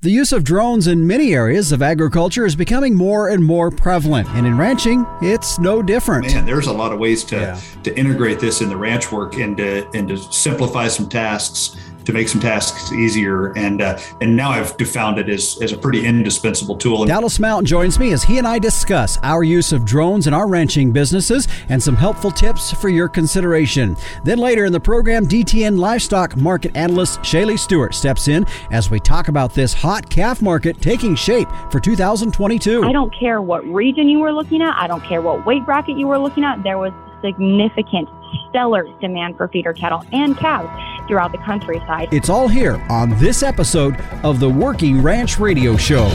The use of drones in many areas of agriculture is becoming more and more prevalent, and in ranching, it's no different. Man, there's a lot of ways to yeah. to integrate this in the ranch work and to and to simplify some tasks to make some tasks easier. And uh, and now I've found it as, as a pretty indispensable tool. Dallas Mount joins me as he and I discuss our use of drones in our ranching businesses and some helpful tips for your consideration. Then later in the program, DTN livestock market analyst ShayLe Stewart steps in as we talk about this hot calf market taking shape for 2022. I don't care what region you were looking at. I don't care what weight bracket you were looking at. There was significant stellar demand for feeder cattle and calves throughout the countryside. It's all here on this episode of the Working Ranch Radio Show.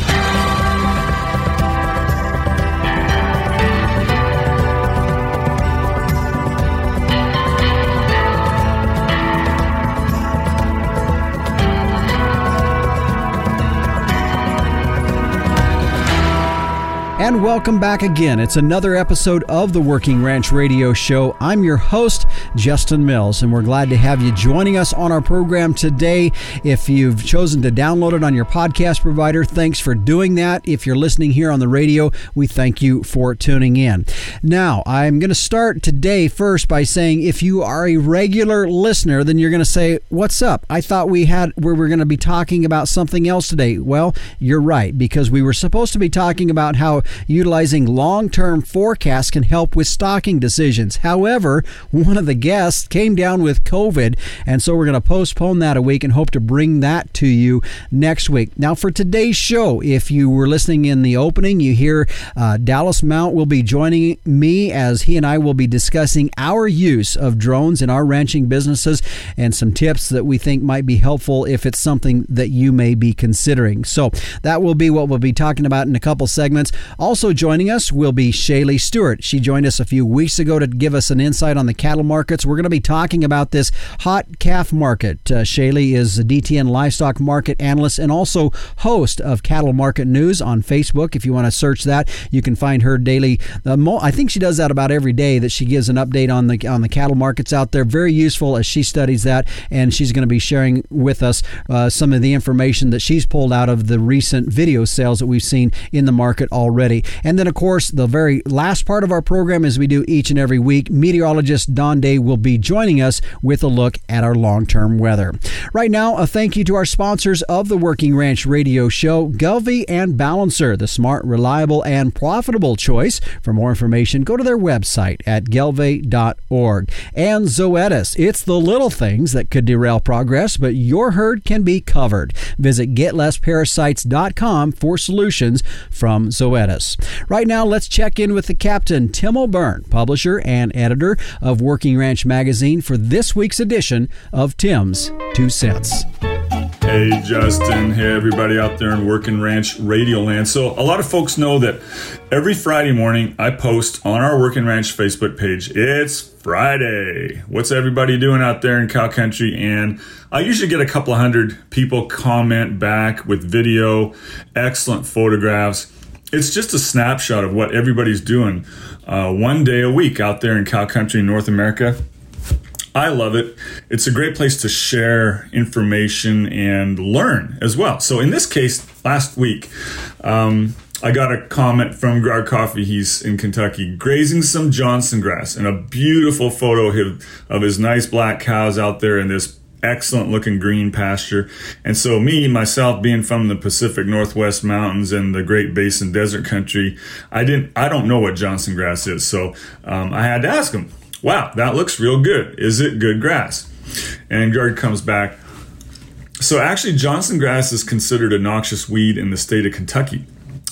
And welcome back again. It's another episode of the Working Ranch Radio Show. I'm your host, Justin Mills, and we're glad to have you joining us on our program today. If you've chosen to download it on your podcast provider, thanks for doing that. If you're listening here on the radio, we thank you for tuning in. Now, I'm going to start today first by saying if you are a regular listener, then you're going to say, What's up? I thought we had we were going to be talking about something else today. Well, you're right, because we were supposed to be talking about how utilizing long term forecasts can help with stocking decisions. However, one of the guests came down with COVID, and so we're going to postpone that a week and hope to bring that to you next week. Now, for today's show, if you were listening in the opening, you hear uh, Dallas Mount will be joining me as he and I will be discussing our use of drones in our ranching businesses and some tips that we think might be helpful if it's something that you may be considering. So, that will be what we'll be talking about in a couple segments. Also joining us will be ShayLe Stewart. She joined us a few weeks ago to give us an insight on the cattle markets. We're going to be talking about this hot calf market. Uh, Shaylee is a DTN livestock market analyst and also host of Cattle Market News on Facebook. If you want to search that, you can find her daily. Uh, mo- I think she does that about every day. That she gives an update on the on the cattle markets out there. Very useful as she studies that, and she's going to be sharing with us uh, some of the information that she's pulled out of the recent video sales that we've seen in the market already. And then, of course, the very last part of our program, as we do each and every week, meteorologist Don Day will be joining us with a look at our long term weather. Right now, a thank you to our sponsors of the Working Ranch Radio Show, Gelbvieh and Balancer, the smart, reliable, and profitable choice. For more information, go to their website at gelbvieh.org. And Zoetis, it's the little things that could derail progress, but your herd can be covered. Visit getlessparasites.com for solutions from Zoetis. Right now, let's check in with the captain, Tim O'Byrne, publisher and editor of Working Ranch Magazine, for this week's edition of Tim's Two Cents. Hey, Justin. Hey, everybody out there in Working Ranch Radio Land. So, a lot of folks know that every Friday morning I post on our Working Ranch Facebook page. It's Friday. What's everybody doing out there in cow country? And I usually get a couple of hundred people comment back with video, excellent photographs it's just a snapshot of what everybody's doing uh, one day a week out there in cow country North America. I love it. It's a great place to share information and learn as well. So, in this case, last week, um, I got a comment from Gerard Coffee. He's in Kentucky, grazing some Johnson grass, and a beautiful photo of his nice black cows out there in this excellent looking green pasture. And so, me, myself, being from the Pacific Northwest Mountains and the Great Basin Desert Country, I didn't, I don't know what Johnson grass is. So, um, I had to ask him, wow, that looks real good. Is it good grass? And Gerd comes back. So, actually, Johnson grass is considered a noxious weed in the state of Kentucky.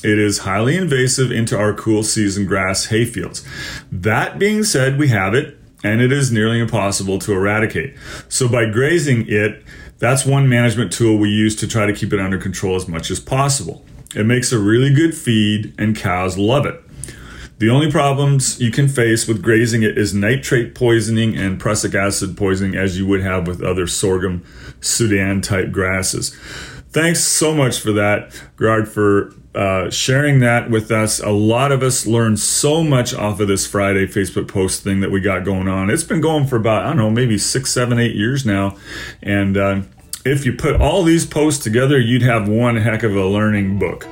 It is highly invasive into our cool season grass hayfields. That being said, we have it and it is nearly impossible to eradicate. So by grazing it, that's one management tool we use to try to keep it under control as much as possible. It makes a really good feed and cows love it. The only problems you can face with grazing it is nitrate poisoning and prussic acid poisoning as you would have with other sorghum Sudan type grasses. Thanks so much for that, Gerard, for uh, sharing that with us. A lot of us learned so much off of this Friday Facebook post thing that we got going on. It's been going for about, I don't know, maybe six, seven, eight years now. And uh, if you put all these posts together, you'd have one heck of a learning book.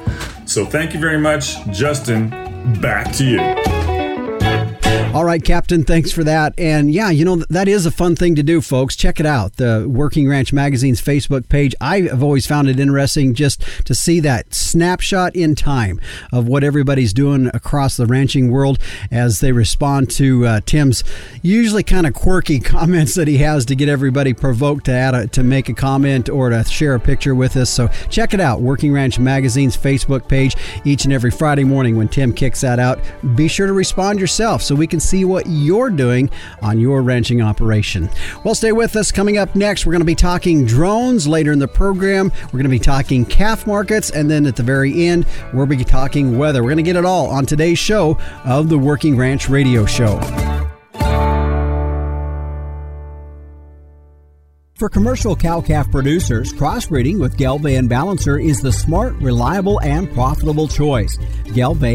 So thank you very much, Justin. Back to you. All right, Captain, thanks for that. And yeah, you know, that is a fun thing to do, folks. Check it out. The Working Ranch Magazine's Facebook page. I have always found it interesting just to see that snapshot in time of what everybody's doing across the ranching world as they respond to uh, Tim's usually kind of quirky comments that he has to get everybody provoked to add a, to make a comment or to share a picture with us. So check it out. Working Ranch Magazine's Facebook page each and every Friday morning when Tim kicks that out. Be sure to respond yourself so we can see what you're doing on your ranching operation. Well, stay with us. Coming up next, we're going to be talking drones later in the program. We're going to be talking calf markets, and then at the very end, we'll be talking weather. We're going to get it all on today's show of the Working Ranch Radio Show. For commercial cow calf producers, crossbreeding with and Balancer is the smart, reliable, and profitable choice.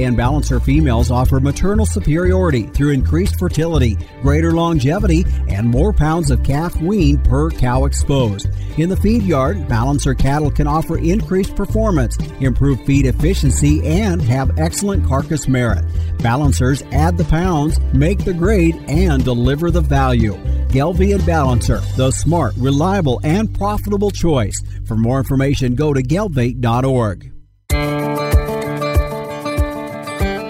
And Balancer females offer maternal superiority through increased fertility, greater longevity, and more pounds of calf wean per cow exposed. In the feed yard, Balancer cattle can offer increased performance, improve feed efficiency, and have excellent carcass merit. Balancers add the pounds, make the grade, and deliver the value. And Balancer, the smart, reliable, and profitable choice. For more information, go to gelbvieh.org.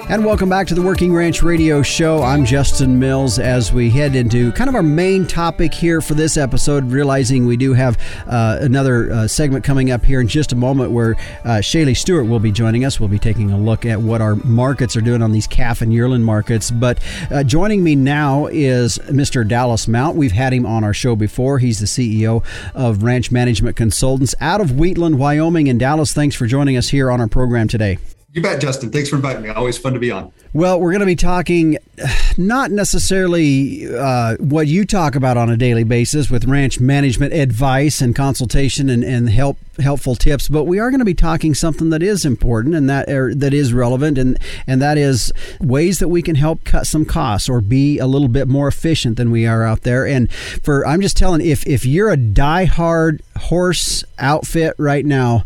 And welcome back to the Working Ranch Radio Show. I'm Justin Mills as we head into kind of our main topic here for this episode, realizing we do have uh, another uh, segment coming up here in just a moment where uh, ShayLe Stewart will be joining us. We'll be taking a look at what our markets are doing on these calf and yearling markets. But uh, joining me now is Mr. Dallas Mount. We've had him on our show before. He's the CEO of Ranch Management Consultants out of Wheatland, Wyoming. And Dallas, thanks for joining us here on our program today. You bet, Justin. Thanks for inviting me. Always fun to be on. Well, we're going to be talking not necessarily uh, what you talk about on a daily basis with ranch management advice and consultation and, and help helpful tips, but we are going to be talking something that is important and that er, that is relevant, and and that is ways that we can help cut some costs or be a little bit more efficient than we are out there. And for I'm just telling, if if you're a diehard horse outfit right now,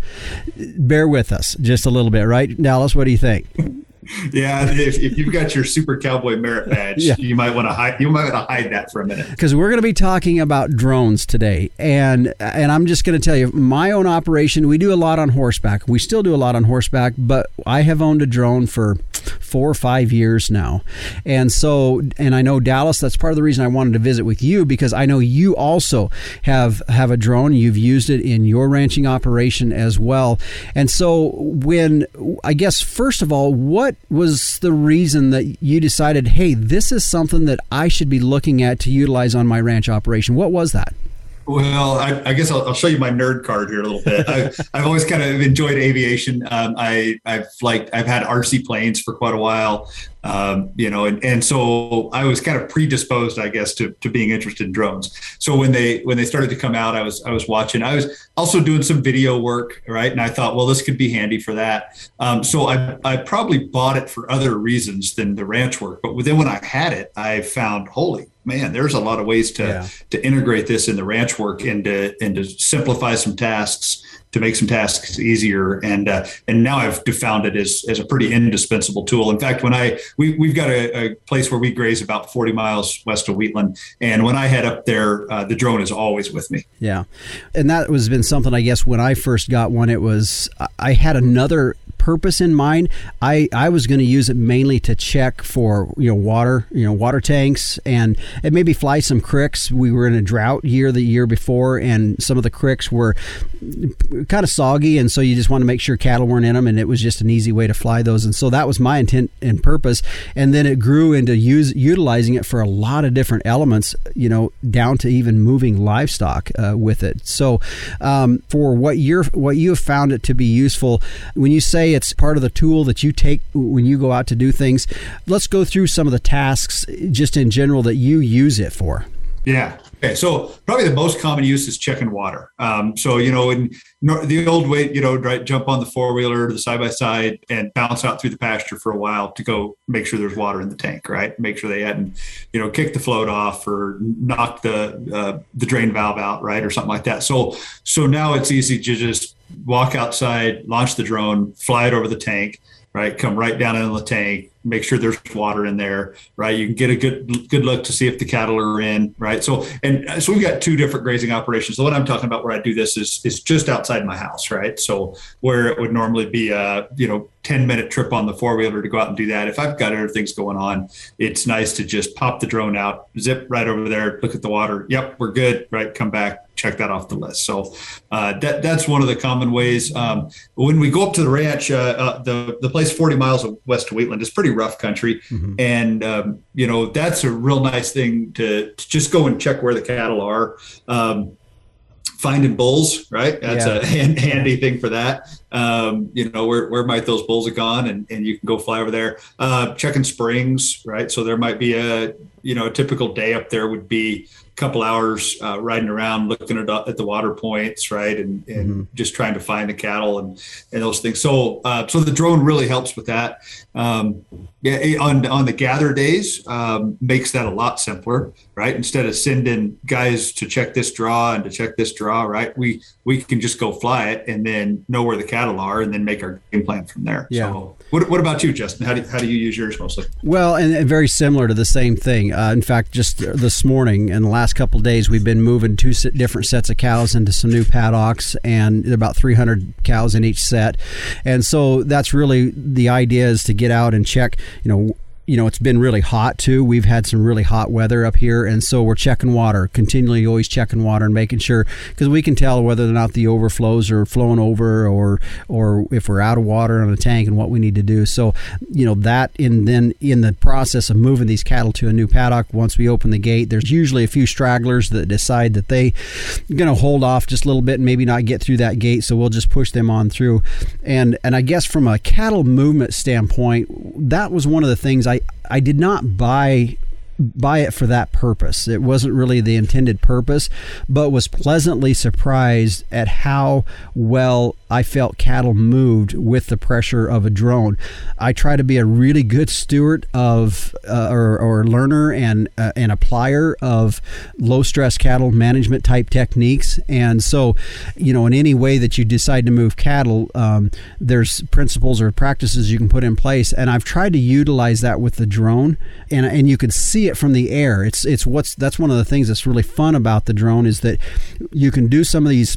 bear with us just a little bit, right, Dallas? What do you think? Yeah, if, if you've got your super cowboy merit badge, yeah. you might want to hide. You might want to hide that for a minute because we're going to be talking about drones today, and and I'm just going to tell you my own operation. We do a lot on horseback. We still do a lot on horseback, but I have owned a drone for four or five years now, and so and I know Dallas. That's part of the reason I wanted to visit with you because I know you also have have a drone. You've used it in your ranching operation as well, and so when I guess first of all, what was the reason that you decided, hey, this is something that I should be looking at to utilize on my ranch operation? What was that? Well, I, I guess I'll, I'll, show you my nerd card here a little bit. I, have always kind of enjoyed aviation. Um, I, have like I've had RC planes for quite a while, um, you know, and, and so I was kind of predisposed, I guess, to, to being interested in drones. So when they when they started to come out, I was I was watching. I was also doing some video work, right? And I thought, well, this could be handy for that. Um, so I I probably bought it for other reasons than the ranch work. But then when I had it, I found holy man, there's a lot of ways to yeah. to integrate this in the ranch work and to and to simplify some tasks to make some tasks easier. And uh, and now I've found it as, as a pretty indispensable tool. In fact, when I we we've got a, a place where we graze about 40 miles west of Wheatland, and when I head up there, uh, the drone is always with me. Yeah, and that was been something I guess when I first got one, it was I had another purpose in mind. I, I was going to use it mainly to check for you know water, you know water tanks, and and maybe fly some cricks. We were in a drought year the year before, and some of the cricks were kind of soggy, and so you just want to make sure cattle weren't in them, and it was just an easy way to fly those. And so that was my intent and purpose. And then it grew into use utilizing it for a lot of different elements, you know, down to even moving livestock uh, with it. So um, for what you're what you have found it to be useful, when you say it's part of the tool that you take when you go out to do things, let's go through some of the tasks just in general that you use it for. Yeah. Okay, so probably the most common use is checking water. Um, so you know, in the old way, you know, right, jump on the four wheeler, the side by side, and bounce out through the pasture for a while to go make sure there's water in the tank, right? Make sure they hadn't, you know, kicked the float off or knocked the uh, the drain valve out, right, or something like that. So so now it's easy to just walk outside, launch the drone, fly it over the tank, right? Come right down into the tank, make sure there's water in there, right? You can get a good good look to see if the cattle are in, right? So and so we've got two different grazing operations. The one I'm talking about where I do this is is just outside my house, right? So where it would normally be a you know 10 minute trip on the four wheeler to go out and do that. If I've got other things going on, it's nice to just pop the drone out, zip right over there, look at the water. Yep, we're good, right? Come back, check that off the list. So uh, that that's one of the common ways. Um, when we go up to the ranch, uh, uh, the the place 40 miles west of Wheatland is pretty rough country, mm-hmm. and um, you know that's a real nice thing to, to, just go and check where the cattle are. Um, finding bulls, right? That's yeah. a hand, handy thing for that. Um, you know, where, where might those bulls have gone and, and you can go fly over there. Uh, checking springs, right? So there might be a, you know, a typical day up there would be couple hours uh, riding around looking at, at the water points right and, and mm-hmm. just trying to find the cattle and, and those things. So uh, so the drone really helps with that. Um, yeah on, on the gather days um, makes that a lot simpler right instead of sending guys to check this draw and to check this draw right we we can just go fly it and then know where the cattle are and then make our game plan from there yeah. so what, what about you, Justin? How do, how do you use yours mostly? Well, and, and very similar to the same thing. Uh, in fact, just this morning and the last couple days, we've been moving two different sets of cows into some new paddocks, and about 300 cows in each set. And so that's really the idea is to get out and check, you know, you know, it's been really hot too. We've had some really hot weather up here, and so we're checking water, continually always checking water and making sure because we can tell whether or not the overflows are flowing over or or if we're out of water on a tank and what we need to do. So, you know, that and then in the process of moving these cattle to a new paddock, once we open the gate, there's usually a few stragglers that decide that they are going to hold off just a little bit and maybe not get through that gate, so we'll just push them on through. And and I guess from a cattle movement standpoint, that was one of the things I I did not buy buy it for that purpose. It wasn't really the intended purpose, but was pleasantly surprised at how well I felt cattle moved with the pressure of a drone. I try to be a really good steward of uh, or, or learner and uh, and applier of low stress cattle management type techniques. And so, you know, in any way that you decide to move cattle, um, there's principles or practices you can put in place. And I've tried to utilize that with the drone, and and you can see it from the air. It's it's what's that's one of the things that's really fun about the drone is that you can do some of these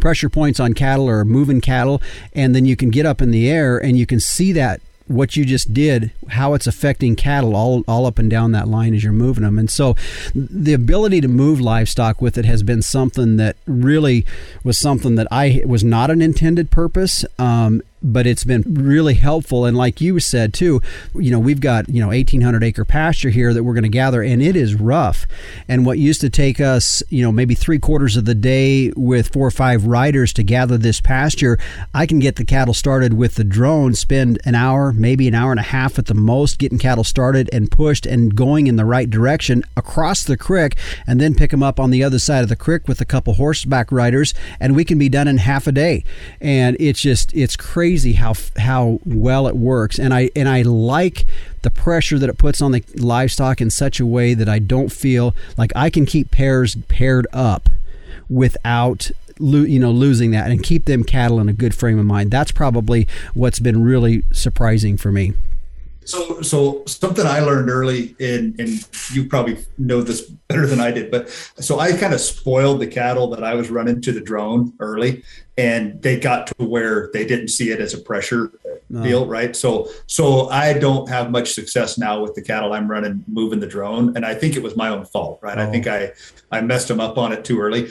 pressure points on cattle or moving cattle, and then you can get up in the air and you can see that what you just did, how it's affecting cattle all, all up and down that line as you're moving them. And so the ability to move livestock with it has been something that really was something that I was not an intended purpose. Um, but it's been really helpful. And like you said too, you know, we've got, you know, 1800 acre pasture here that we're going to gather and it is rough. And what used to take us, you know, maybe three quarters of the day with four or five riders to gather this pasture, I can get the cattle started with the drone, spend an hour, maybe an hour and a half at the most getting cattle started and pushed and going in the right direction across the creek and then pick them up on the other side of the creek with a couple horseback riders and we can be done in half a day. And it's just, it's crazy crazy how how well it works, and I and I like the pressure that it puts on the livestock in such a way that I don't feel like I can keep pairs paired up without you know losing that and keep them cattle in a good frame of mind. That's probably what's been really surprising for me. So, so something I learned early, in, and you probably know this better than I did, but so I kind of spoiled the cattle that I was running to the drone early, and they got to where they didn't see it as a pressure no. deal, right? So, so I don't have much success now with the cattle I'm running moving the drone, and I think it was my own fault, right? Oh. I think I I messed them up on it too early,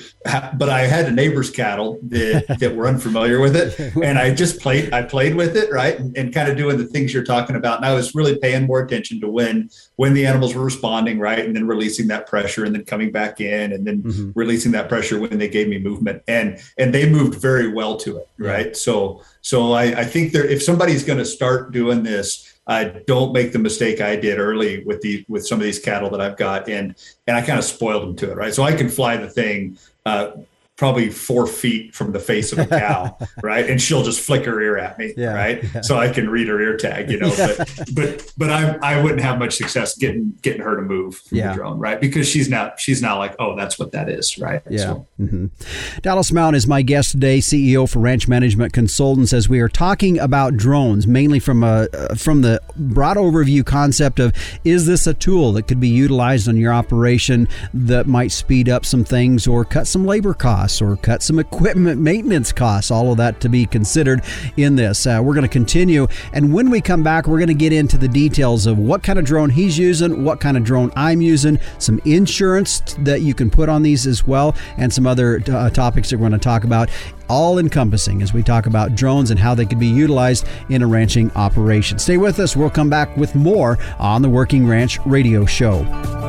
but I had a neighbor's cattle that, that were unfamiliar with it, and I just played I played with it, right, and, and kind of doing the things you're talking about, and I was really paying more attention to when when the animals were responding, right, and then releasing that pressure, and then coming back in, and then mm-hmm. releasing that pressure when they gave me movement, and and they moved very well to it, right? So so I, I think there if somebody's going to start doing this uh, don't make the mistake I did early with the with some of these cattle that I've got, and and I kind of spoiled them to it, right? So I can fly the thing. Uh, probably four feet from the face of a cow, right? And she'll just flick her ear at me, yeah, right? Yeah. So I can read her ear tag, you know. Yeah. But but but I I wouldn't have much success getting getting her to move from the drone, right? Because she's not she's not like, oh, that's what that is, right? Yeah. So. Mm-hmm. Dallas Mount is my guest today, CEO for Ranch Management Consultants, as we are talking about drones, mainly from a from the broad overview concept of is this a tool that could be utilized on your operation that might speed up some things or cut some labor costs costs or cut some equipment maintenance costs. All of that to be considered in this. Uh, we're going to continue. And when we come back, we're going to get into the details of what kind of drone he's using, what kind of drone I'm using, some insurance that you can put on these as well, and some other uh, topics that we're going to talk about all encompassing as we talk about drones and how they can be utilized in a ranching operation. Stay with us. We'll come back with more on the Working Ranch Radio Show.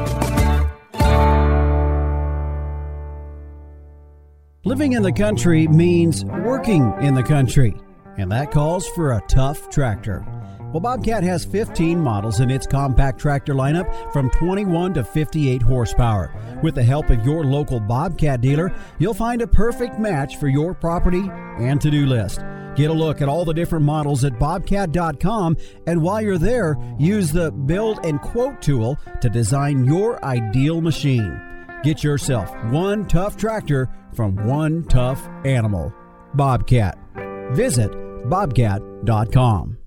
Living in the country means working in the country, and that calls for a tough tractor. Well, Bobcat has 15 models in its compact tractor lineup from 21 to 58 horsepower. With the help of your local Bobcat dealer, you'll find a perfect match for your property and to do list. Get a look at all the different models at bobcat.com, and while you're there, use the Build and Quote tool to design your ideal machine. Get yourself one tough tractor from one tough animal. Bobcat. Visit bobcat.com.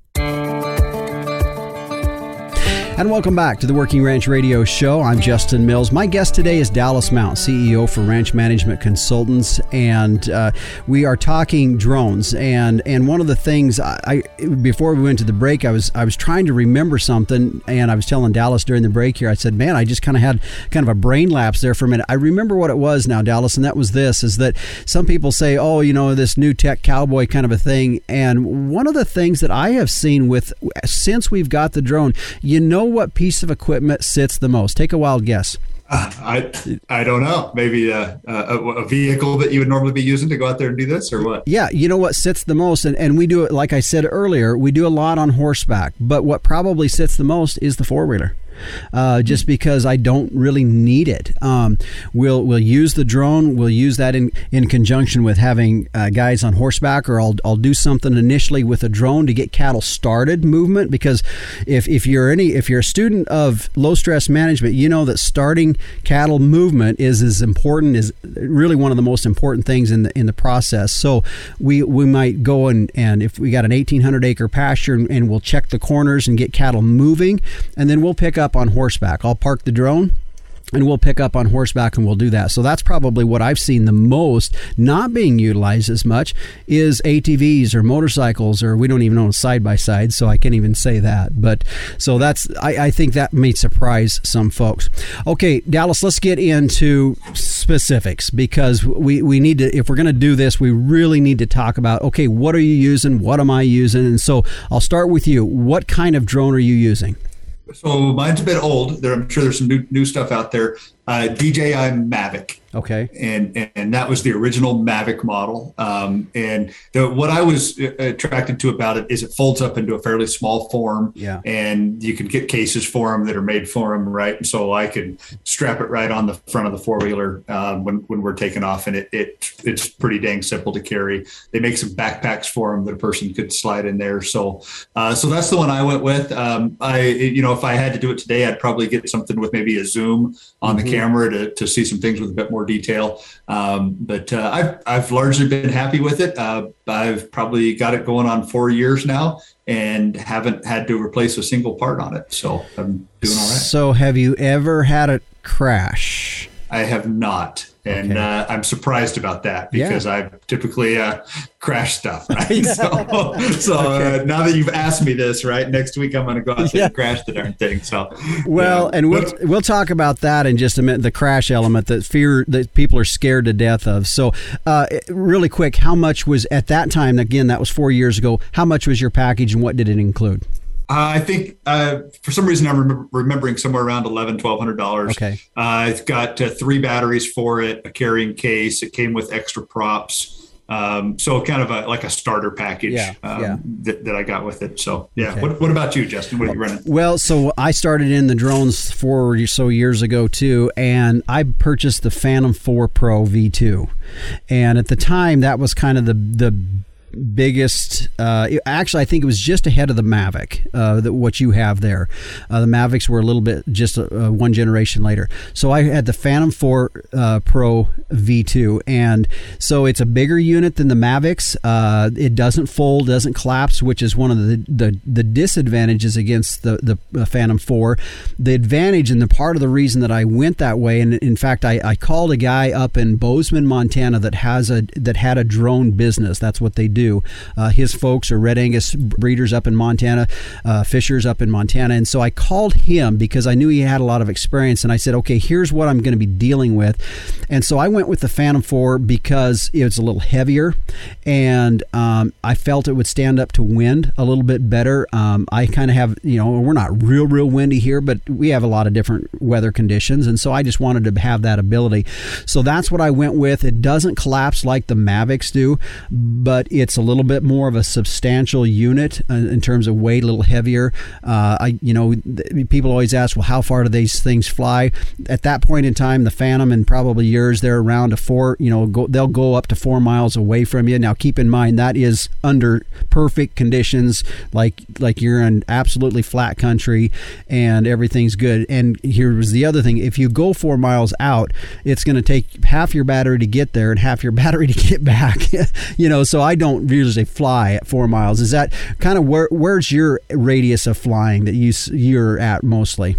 And welcome back to the Working Ranch Radio Show. I'm Justin Mills. My guest today is Dallas Mount, CEO for Ranch Management Consultants, and uh, we are talking drones. and And one of the things I, I, before we went to the break, I was I was trying to remember something, and I was telling Dallas during the break here. I said, "Man, I just kind of had kind of a brain lapse there for a minute." I remember what it was now, Dallas, and that was this: is that some people say, "Oh, you know, this new tech cowboy kind of a thing," and one of the things that I have seen with since we've got the drone, you know what piece of equipment sits the most? Take a wild guess. I I don't know. Maybe a, a, a, vehicle that you would normally be using to go out there and do this, or what? Yeah, you know what sits the most, and, and we do it like I said earlier. We do a lot on horseback, but what probably sits the most is the four wheeler uh, just because I don't really need it. Um, we'll we'll use the drone. We'll use that in, in conjunction with having uh, guys on horseback, or I'll, I'll do something initially with a drone to get cattle started movement. Because if, if you're any if you're a student of low stress management, you know that starting cattle movement is as important is really one of the most important things in the in the process. So we we might go and and if we got an 1800 acre pasture and, and we'll check the corners and get cattle moving, and then we'll pick up up on horseback. I'll park the drone and we'll pick up on horseback and we'll do that. So that's probably what I've seen the most not being utilized as much is ATVs or motorcycles or we don't even own side by side, so I can't even say that. But so that's I, I think that may surprise some folks. Okay, Dallas, let's get into specifics because we, we need to if we're gonna do this, we really need to talk about okay, what are you using? What am I using? And so I'll start with you. What kind of drone are you using? So mine's a bit old. There, I'm sure there's some new, new stuff out there. Uh, DJI Mavic. Okay. And and that was the original Mavic model. Um, and the, what I was uh, attracted to about it is it folds up into a fairly small form. Yeah. And you can get cases for them that are made for them, right? And so I can strap it right on the front of the four wheeler um, when when we're taking off, and it it it's pretty dang simple to carry. They make some backpacks for them that a person could slide in there. So uh, so that's the one I went with. Um, I you know if I had to do it today, I'd probably get something with maybe a zoom on mm-hmm. the camera to to see some things with a bit more detail. Um, but uh, I've, I've largely been happy with it. Uh, I've probably got it going on four years now and haven't had to replace a single part on it. So I'm doing all right. So have you ever had it crash? I have not and okay. uh, I'm surprised about that because yeah. I typically uh, crash stuff. Right? So, so uh, okay. uh, now that you've asked me this, right next week I'm going to go out yeah. and crash the darn thing. So well, yeah. and we'll we'll talk about that in just a minute. The crash element that fear that people are scared to death of. So uh, really quick, how much was at that time? Again, that was four years ago. How much was your package, and what did it include? Uh, I think uh, for some reason I'm remember, remembering somewhere around eleven, twelve hundred dollars. Okay. Uh, it's got uh, three batteries for it, a carrying case. It came with extra props. Um, so kind of a like a starter package Yeah, um, yeah. That, that I got with it. So yeah. Okay. What, what about you, Justin? What are you running? Well, so I started in the drones four or so years ago too, and I purchased the Phantom 4 Pro V2, and at the time that was kind of the the biggest uh, actually i think it was just ahead of the mavic uh, that what you have there. Uh, the mavics were a little bit just uh, uh, one generation later. So i had the phantom 4 uh, pro v2 and so it's a bigger unit than the mavics. It doesn't fold doesn't collapse which is one of the the, the disadvantages against the the phantom 4 the advantage and the part of the reason that i went that way and in fact i, I called a guy up in bozeman montana that has a that had a drone business. That's what they do uh, his folks are red angus breeders up in montana uh, fishers up in montana. And so i called him because i knew he had a lot of experience. And i said okay here's what i'm going to be dealing with. And so i went with the phantom 4 because it's a little heavier. And um, i felt it would stand up to wind a little bit better. Um, i kind of have you know we're not real real windy here but we have a lot of different weather conditions. And so i just wanted to have that ability. So that's what i went with. It doesn't collapse like the mavics do but it's a little bit more of a substantial unit uh, in terms of weight a little heavier. Uh, i you know people always ask well how far do these things fly? At that point in time the phantom and probably yours they're around a four you know go, they'll go up to four miles away from you. Now keep in mind that is under perfect conditions like like you're in absolutely flat country and everything's good. And here was the other thing if you go four miles out it's going to take half your battery to get there and half your battery to get back. You know so i don't usually fly at four miles is that kind of where where's your radius of flying that you you're at mostly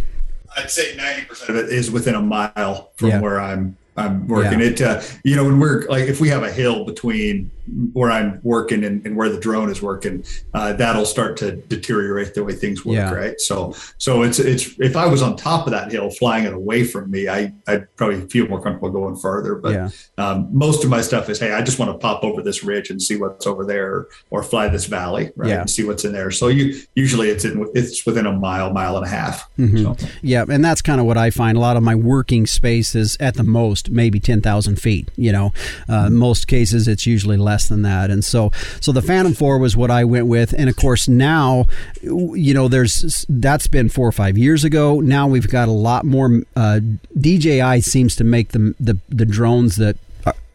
I'd say ninety percent of it is within a mile from Yeah. where I'm I'm working. Yeah. It uh, you know when we're like if we have a hill between where I'm working and, and where the drone is working, uh, that'll start to deteriorate the way things work, Yeah. right? So so it's it's if I was on top of that hill flying it away from me, I I'd probably feel more comfortable going farther. But Yeah. um, most of my stuff is hey, I just want to pop over this ridge and see what's over there, or fly this valley, right, Yeah. and see what's in there. So you usually it's in it's within a mile, mile and a half. Mm-hmm. So. Yeah, and that's kind of what I find. A lot of my working space is at the most maybe ten thousand feet. You know, uh, most cases it's usually less than that. And so, so the Phantom Four was what I went with. And of course, now, you know, there's that's been four or five years ago. Now we've got a lot more. Uh, DJI seems to make the the, the drones that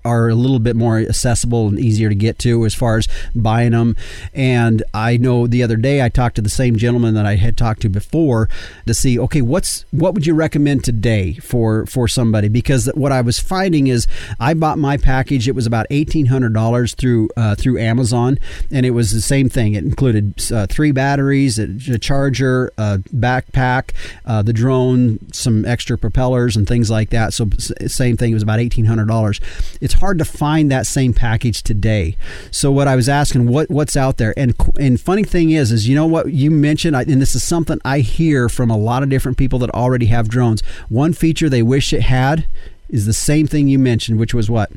are- a little bit more accessible and easier to get to as far as buying them. And I know the other day I talked to the same gentleman that I had talked to before to see, okay, what's what would you recommend today for for somebody? Because what I was finding is I bought my package. It was about eighteen hundred dollars through uh, through Amazon, and it was the same thing. It included uh, three batteries, a, charger, a backpack, uh, the drone, some extra propellers, and things like that. So same thing. It was about eighteen hundred dollars. It's hard to find that same package today. So what I was asking, what what's out there? And and funny thing is, is you know what you mentioned, and this is something I hear from a lot of different people that already have drones. One feature they wish it had is the same thing you mentioned, which was what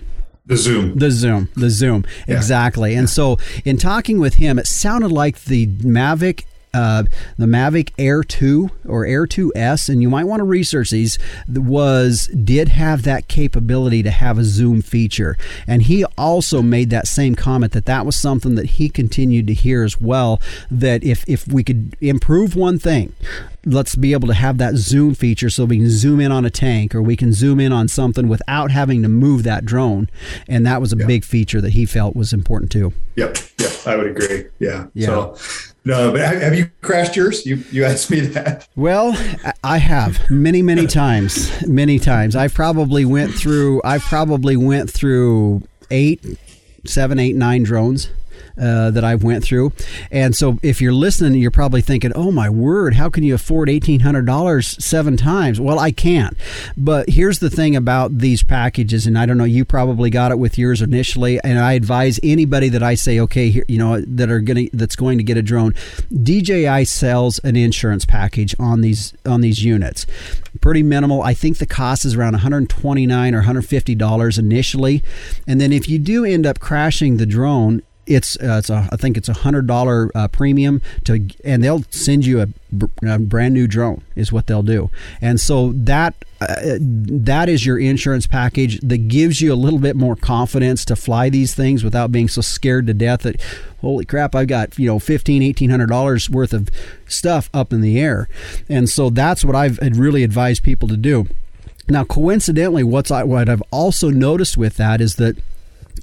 The zoom. the zoom, the zoom, Yeah. exactly. And so, in talking with him, it sounded like the Mavic. Uh, the Mavic Air 2 or Air 2S, and you might want to research these, was did have that capability to have a zoom feature. And he also made that same comment that that was something that he continued to hear as well. That if, if we could improve one thing, let's be able to have that zoom feature so we can zoom in on a tank or we can zoom in on something without having to move that drone. And that was a big feature that he felt was important too. Yep, yep, I would agree. Yeah. Yeah. So, no, but have you crashed yours? You you asked me that. Well, I have many, many times, many times. I probably went through. I probably went through eight, seven, eight, nine drones. Uh, that I've went through, and so if you're listening, you're probably thinking, "Oh my word, how can you afford eighteen hundred dollars seven times?" Well, I can't. But here's the thing about these packages, and I don't know, you probably got it with yours initially, and I advise anybody that I say, okay, here, you know, that are gonna that's going to get a drone, DJI sells an insurance package on these on these units. Pretty minimal. I think the cost is around 129 or 150 dollars initially, and then if you do end up crashing the drone, it's uh, it's a I think it's a hundred dollar uh, premium to, and they'll send you a, a, brand new drone is what they'll do, and so that uh, that is your insurance package that gives you a little bit more confidence to fly these things without being so scared to death that holy crap I've got you know fifteen eighteen hundred dollars worth of stuff up in the air, and so that's what I've really advised people to do. Now, coincidentally, what's I, what I've also noticed with that is that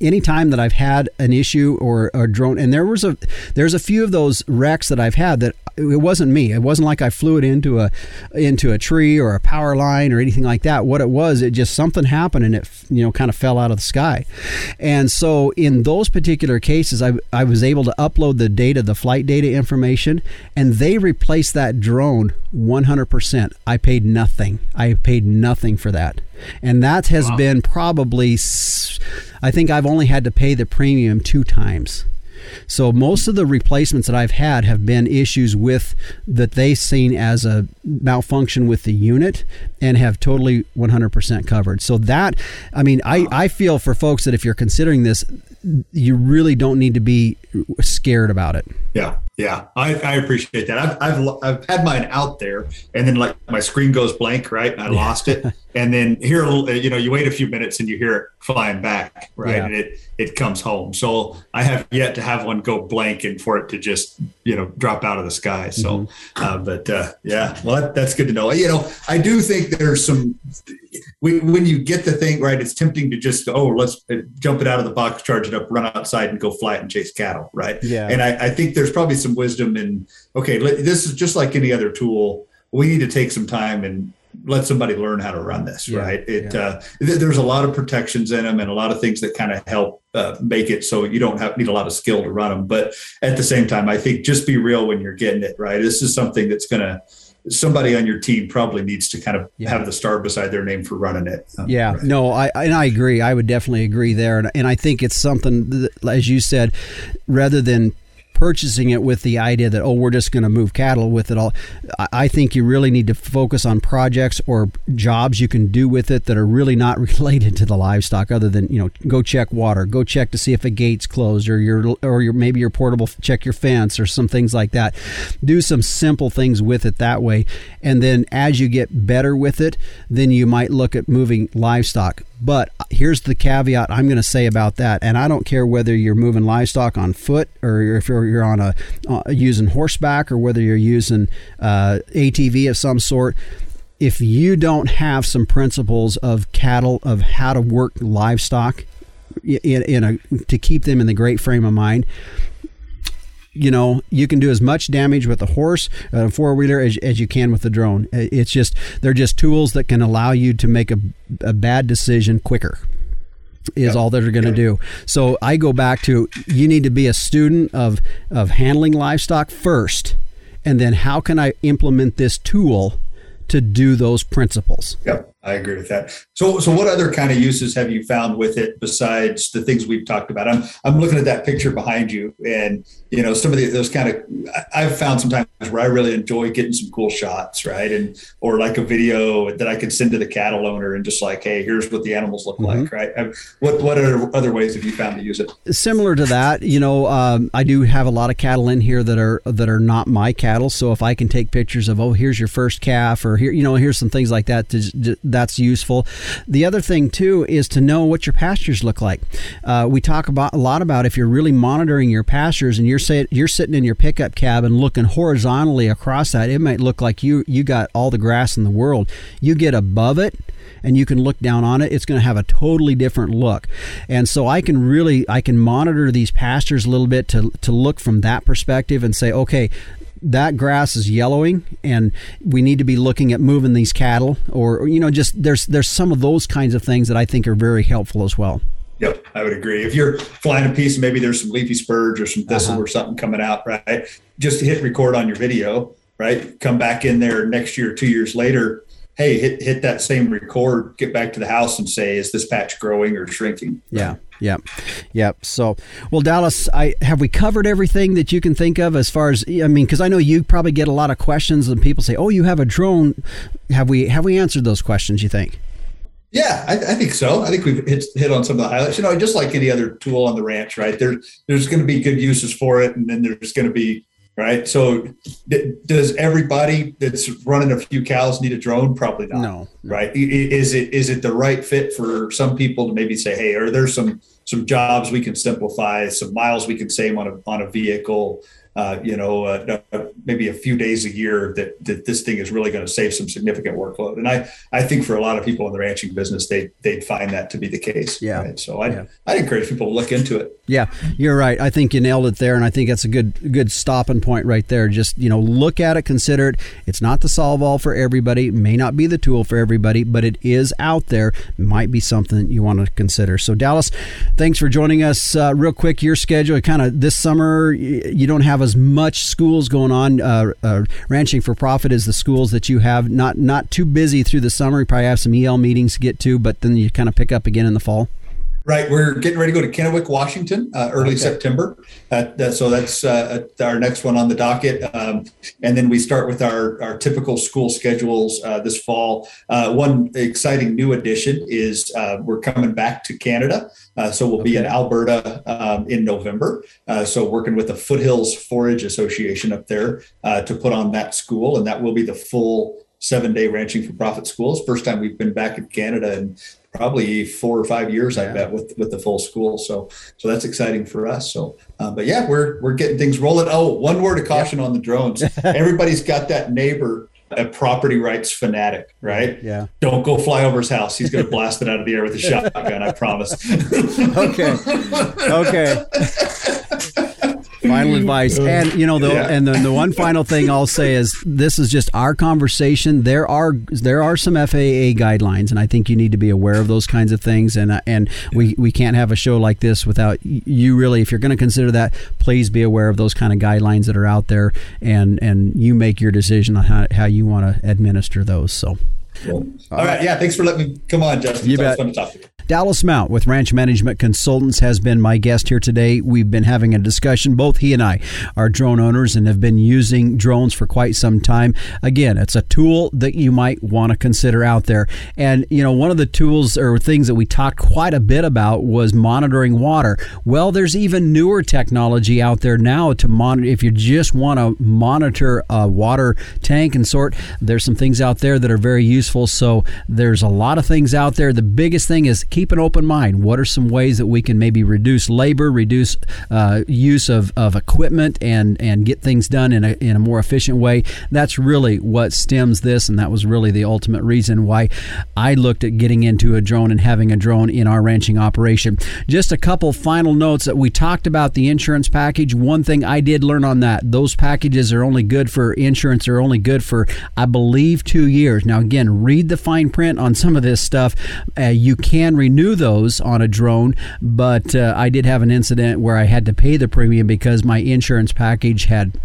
anytime that I've had an issue or a drone, and there was a there's a few of those wrecks that I've had that it wasn't me. It wasn't like I flew it into a into a tree or a power line or anything like that. What it was, it just something happened and it you know kind of fell out of the sky. And so in those particular cases, I I was able to upload the data, the flight data information, and they replaced that drone 100%. I paid nothing. I paid nothing for that. And that has wow. been probably I think I've only had to pay the premium two times. So most of the replacements that I've had have been issues with that they seen as a malfunction with the unit and have totally 100% covered. So that, I mean, I, I feel for folks that if you're considering this, you really don't need to be scared about it. Yeah, yeah, I, I appreciate that. I've, I've, I've had mine out there, and then like my screen goes blank, right? And I lost it, and then here, you know, you wait a few minutes and you hear it flying back, right? Yeah. And it it comes home. So I have yet to have one go blank and for it to just you know drop out of the sky. So, mm-hmm. uh, but uh, yeah, well, that, that's good to know. You know, I do think there's some when you get the thing right, it's tempting to just oh let's uh, jump it out of the box, charge it up, run outside, and go fly it and chase cattle, right? Yeah. And I, I think there's probably some wisdom in okay, this is just like any other tool. We need to take some time and let somebody learn how to run this, yeah, right? It yeah. uh, th- there's a lot of protections in them and a lot of things that kind of help uh, make it so you don't have need a lot of skill to run them. But at the same time, I think just be real when you're getting it right. This is something that's going to somebody on your team probably needs to kind of yeah. have the star beside their name for running it. Um, yeah, right. no, I and I agree. I would definitely agree there, and, and I think it's something that, as you said, rather than purchasing it with the idea that oh we're just going to move cattle with it all. I think you really need to focus on projects or jobs you can do with it that are really not related to the livestock other than you know go check water go check to see if a gate's closed or your or your maybe your portable check your fence or some things like that. Do some simple things with it that way. And then as you get better with it then you might look at moving livestock but here's the caveat I'm going to say about that, and I don't care whether you're moving livestock on foot or if you're, on a uh, using horseback or whether you're using uh, ATV of some sort. If you don't have some principles of cattle of how to work livestock in, in a to keep them in the great frame of mind, you know you can do as much damage with a horse a four-wheeler as, as you can with a drone it's just they're just tools that can allow you to make a, a bad decision quicker is yep. all they're going to do. So I go back to you need to be a student of of handling livestock first, and then how can I implement this tool to do those principles? Yep. I agree with that. So, so what other kind of uses have you found with it besides the things we've talked about? I'm, I'm looking at that picture behind you, and you know, some of the, those kind of I've found sometimes where I really enjoy getting some cool shots, right? And or like a video that I can send to the cattle owner and just like, hey, here's what the animals look mm-hmm. like, right? What what are other ways have you found to use it? Similar to that, you know, um, I do have a lot of cattle in here that are that are not my cattle. So if I can take pictures of, oh, here's your first calf, or here, you know, here's some things like that. To, that's useful. The other thing too is to know what your pastures look like. Uh, we talk about a lot about if you're really monitoring your pastures and you're say, you're sitting in your pickup cab and looking horizontally across that, it might look like you you got all the grass in the world. You get above it and you can look down on it it's going to have a totally different look and so i can really i can monitor these pastures a little bit to, to look from that perspective and say okay that grass is yellowing and we need to be looking at moving these cattle or you know just there's there's some of those kinds of things that i think are very helpful as well Yep, I would agree. If you're flying a piece, maybe there's some leafy spurge or some thistle uh-huh. or something coming out, right? Just hit record on your video, right? Come back in there next year, two years later. Hey, hit hit that same record. Get back to the house and say, is this patch growing or shrinking? Yeah, yeah, yeah. So, well, Dallas, I have we covered everything that you can think of as far as I mean, because I know you probably get a lot of questions and people say, "Oh, you have a drone." Have we have we answered those questions? You think? Yeah, I, I, think so. I think we've hit, hit on some of the highlights. You know, just like any other tool on the ranch, right? There, there's going to be good uses for it, and then there's going to be right. So, does everybody that's running a few cows need a drone? Probably not. No. Right? Is it is it the right fit for some people to maybe say, hey, are there some some jobs we can simplify, some miles we can save on a on a vehicle? Uh, you know, uh, uh, maybe a few days a year that, that this thing is really going to save some significant workload. And I, I think for a lot of people in the ranching business, they, they'd find that to be the case. Yeah. Right? So I, yeah. I'd encourage people to look into it. Yeah, you're right. I think you nailed it there. And I think that's a good, good stopping point right there. Just, you know, look at it, consider it. It's not the solve all for everybody, it may not be the tool for everybody, but it is out there. It might be something you want to consider. So Dallas, thanks for joining us uh, real quick. Your schedule kind of this summer, you don't have a as much schools going on. Uh, uh, Ranching for Profit is the schools that you have. Not not too busy through the summer. You probably have some EL meetings to get to, but then you kind of pick up again in the fall. Right, we're getting ready to go to Kennewick, Washington, uh, early okay. September. Uh, so that's uh, our next one on the docket, um, and then we start with our our typical school schedules uh, this fall. Uh, one exciting new addition is uh, we're coming back to Canada, so we'll okay. be in Alberta um, in November. so working with the Foothills Forage Association up there to put on that school, and that will be the full seven day ranching for profit schools. First time we've been back in Canada in probably four or five years, I bet, with with the full school. So so that's exciting for us. So, uh, but yeah, we're we're getting things rolling. Oh, one word of caution on the drones. Everybody's got that neighbor. A property rights fanatic, right? Yeah. Don't go fly over his house. He's going to blast it out of the air with a shotgun. I promise. okay. Okay. final advice. And you know, the yeah. and the, the one final thing I'll say is this is just our conversation. There are there are some FAA guidelines, and I think you need to be aware of those kinds of things. And uh, and we we can't have a show like this without you really. If you're going to consider that, please be aware of those kind of guidelines that are out there, and and you make your decision on how how you want to administer those. So. Cool. All, All right. right. Yeah. Thanks for letting me come on, Justin. You bet. fun to talk to you. Dallas Mount with Ranch Management Consultants has been my guest here today. We've been having a discussion. Both he and I are drone owners and have been using drones for quite some time. Again, it's a tool that you might want to consider out there. And, you know, one of the tools or things that we talked quite a bit about was monitoring water. Well, there's even newer technology out there now to monitor. If you just want to monitor a water tank and sort, there's some things out there that are very useful. So there's a lot of things out there. The biggest thing is keep an open mind. What are some ways that we can maybe reduce labor, reduce uh, use of, of equipment, and and get things done in a in a more efficient way? That's really what stems this, and that was really the ultimate reason why I looked at getting into a drone and having a drone in our ranching operation. Just a couple final notes that we talked about the insurance package. One thing I did learn on that: those packages are only good for insurance. Are only good for I believe two years. Now again, read the fine print on some of this stuff. Uh, you can renew those on a drone, but uh, I did have an incident where I had to pay the premium because my insurance package had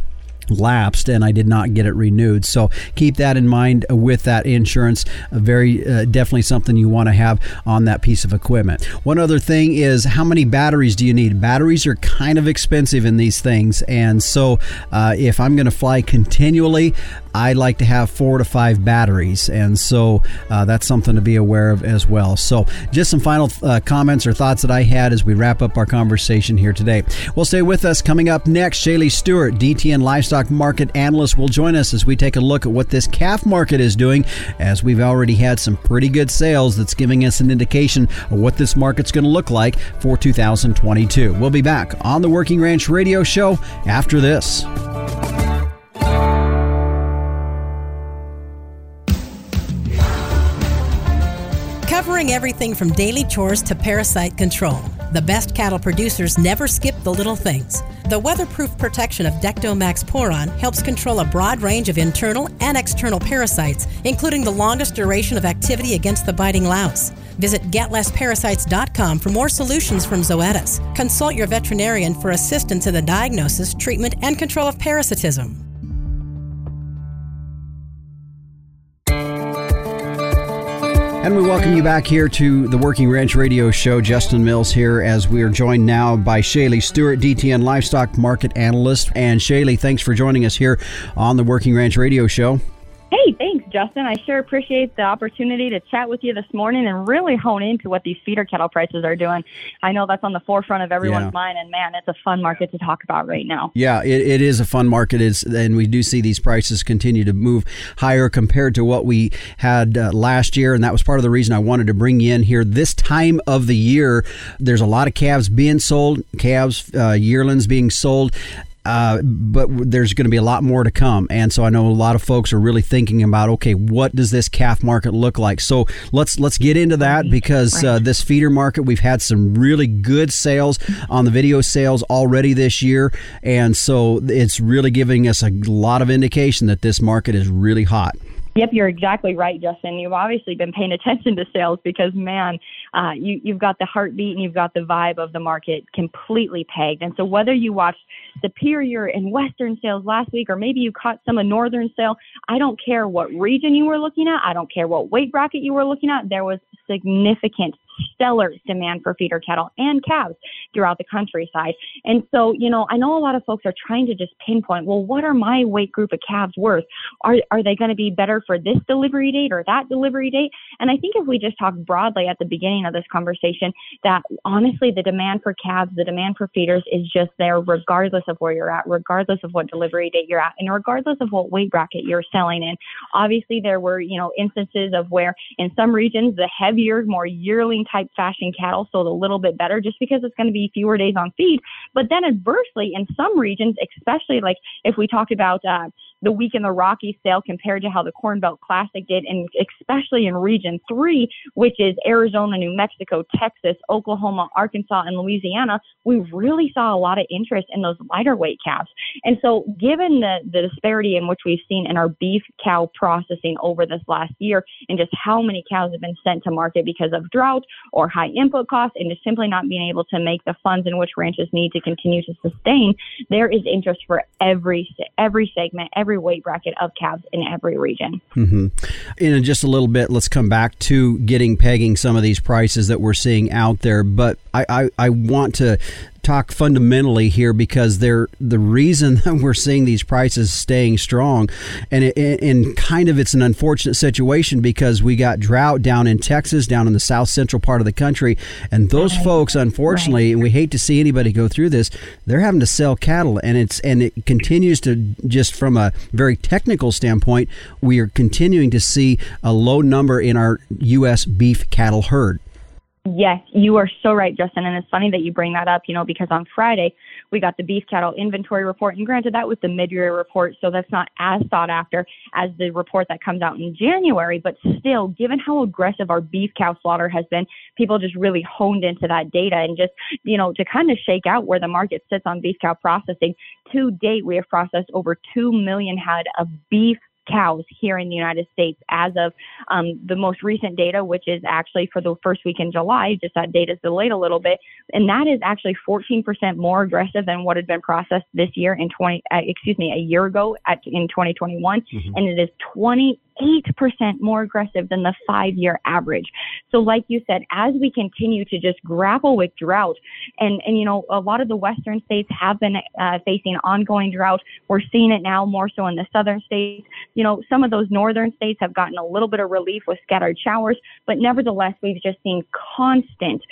lapsed and I did not get it renewed. So keep that in mind with that insurance. very uh, definitely something you want to have on that piece of equipment. One other thing is how many batteries do you need? Batteries are kind of expensive in these things, and so uh, if I'm going to fly continually, I like to have four to five batteries, and so uh, that's something to be aware of as well. So, just some final uh, comments or thoughts that I had as we wrap up our conversation here today. Well, stay with us. Coming up next, ShayLe Stewart, DTN Livestock Market Analyst, will join us as we take a look at what this calf market is doing, as we've already had some pretty good sales that's giving us an indication of what this market's going to look like for 2022. We'll be back on the Working Ranch Radio Show after this. Covering everything from daily chores to parasite control. The best cattle producers never skip the little things. The weatherproof protection of Dectomax Pour-On helps control a broad range of internal and external parasites, including the longest duration of activity against the biting louse. Visit getlessparasites.com for more solutions from Zoetis. Consult your veterinarian for assistance in the diagnosis, treatment, and control of parasitism. And we welcome you back here to the Working Ranch Radio Show. Justin Mills here as we are joined now by ShayLe Stewart, DTN Livestock Market Analyst. And ShayLe, thanks for joining us here on the Working Ranch Radio Show. Justin. I sure appreciate the opportunity to chat with you this morning and really hone into what these feeder cattle prices are doing. I know that's on the forefront of everyone's Yeah. mind, and man, it's a fun market to talk about right now. Yeah, it, it is a fun market, it's, and we do see these prices continue to move higher compared to what we had uh, last year, and that was part of the reason I wanted to bring you in here. This time of the year, there's a lot of calves being sold, calves, uh, yearlings being sold. Uh, but there's going to be a lot more to come, and so I know a lot of folks are really thinking about, okay, what does this calf market look like? So let's let's get into that because uh, this feeder market, we've had some really good sales on the video sales already this year, and so it's really giving us a lot of indication that this market is really hot. Yep, you're exactly right, Justin. You've obviously been paying attention to sales because, man, uh, you, you've got the heartbeat and you've got the vibe of the market completely pegged. And so, whether you watched Superior and Western sales last week, or maybe you caught some of Northern sale, I don't care what region you were looking at. I don't care what weight bracket you were looking at. There was significant, stellar demand for feeder cattle and calves throughout the countryside. And so, you know, I know a lot of folks are trying to just pinpoint, well, what are my weight group of calves worth? Are, are they going to be better for this delivery date or that delivery date? And I think if we just talk broadly at the beginning of this conversation, that honestly, the demand for calves, the demand for feeders is just there regardless of where you're at, regardless of what delivery date you're at, and regardless of what weight bracket you're selling in. Obviously, there were, you know, instances of where in some regions, the heavier, more yearling type fashion cattle sold a little bit better just because it's going to be fewer days on feed. But then adversely, in some regions, especially like if we talked about uh, the week in the Rockies sale compared to how the Corn Belt Classic did, and especially in Region 3, which is Arizona, New Mexico, Texas, Oklahoma, Arkansas, and Louisiana, we really saw a lot of interest in those lighter weight calves. And so, given the, the disparity in which we've seen in our beef cow processing over this last year, and just how many cows have been sent to market because of drought or high input costs, and just simply not being able to make the funds in which ranches need to continue to sustain, there is interest for every every segment, every weight bracket of calves in every region. hmm In just a little bit, let's come back to getting pegging some of these prices that we're seeing out there. But I, I, I want to talk fundamentally here because they're the reason that we're seeing these prices staying strong and it, and kind of it's an unfortunate situation because we got drought down in Texas down in the south central part of the country and those folks unfortunately and we hate to see anybody go through this they're having to sell cattle and it's and it continues to just from a very technical standpoint we are continuing to see a low number in our US beef cattle herd Yes, you are so right, Justin. And it's funny that you bring that up, you know, because on Friday we got the beef cattle inventory report. And granted, that was the mid year report, so that's not as sought after as the report that comes out in January. But still, given how aggressive our beef cow slaughter has been, people just really honed into that data and just, you know, to kind of shake out where the market sits on beef cow processing. To date, we have processed over 2 million head of beef cows here in the United States as of um, the most recent data, which is actually for the first week in July. Just that data is delayed a little bit, and that is actually 14% more aggressive than what had been processed this year in 20. Uh, excuse me, a year ago at in 2021, and it is 28% more aggressive than the five-year average. So, like you said, as we continue to just grapple with drought, and and you know, a lot of the western states have been uh, facing ongoing drought. We're seeing it now more so in the southern states you know, some of those northern states have gotten a little bit of relief with scattered showers, but nevertheless, we've just seen constant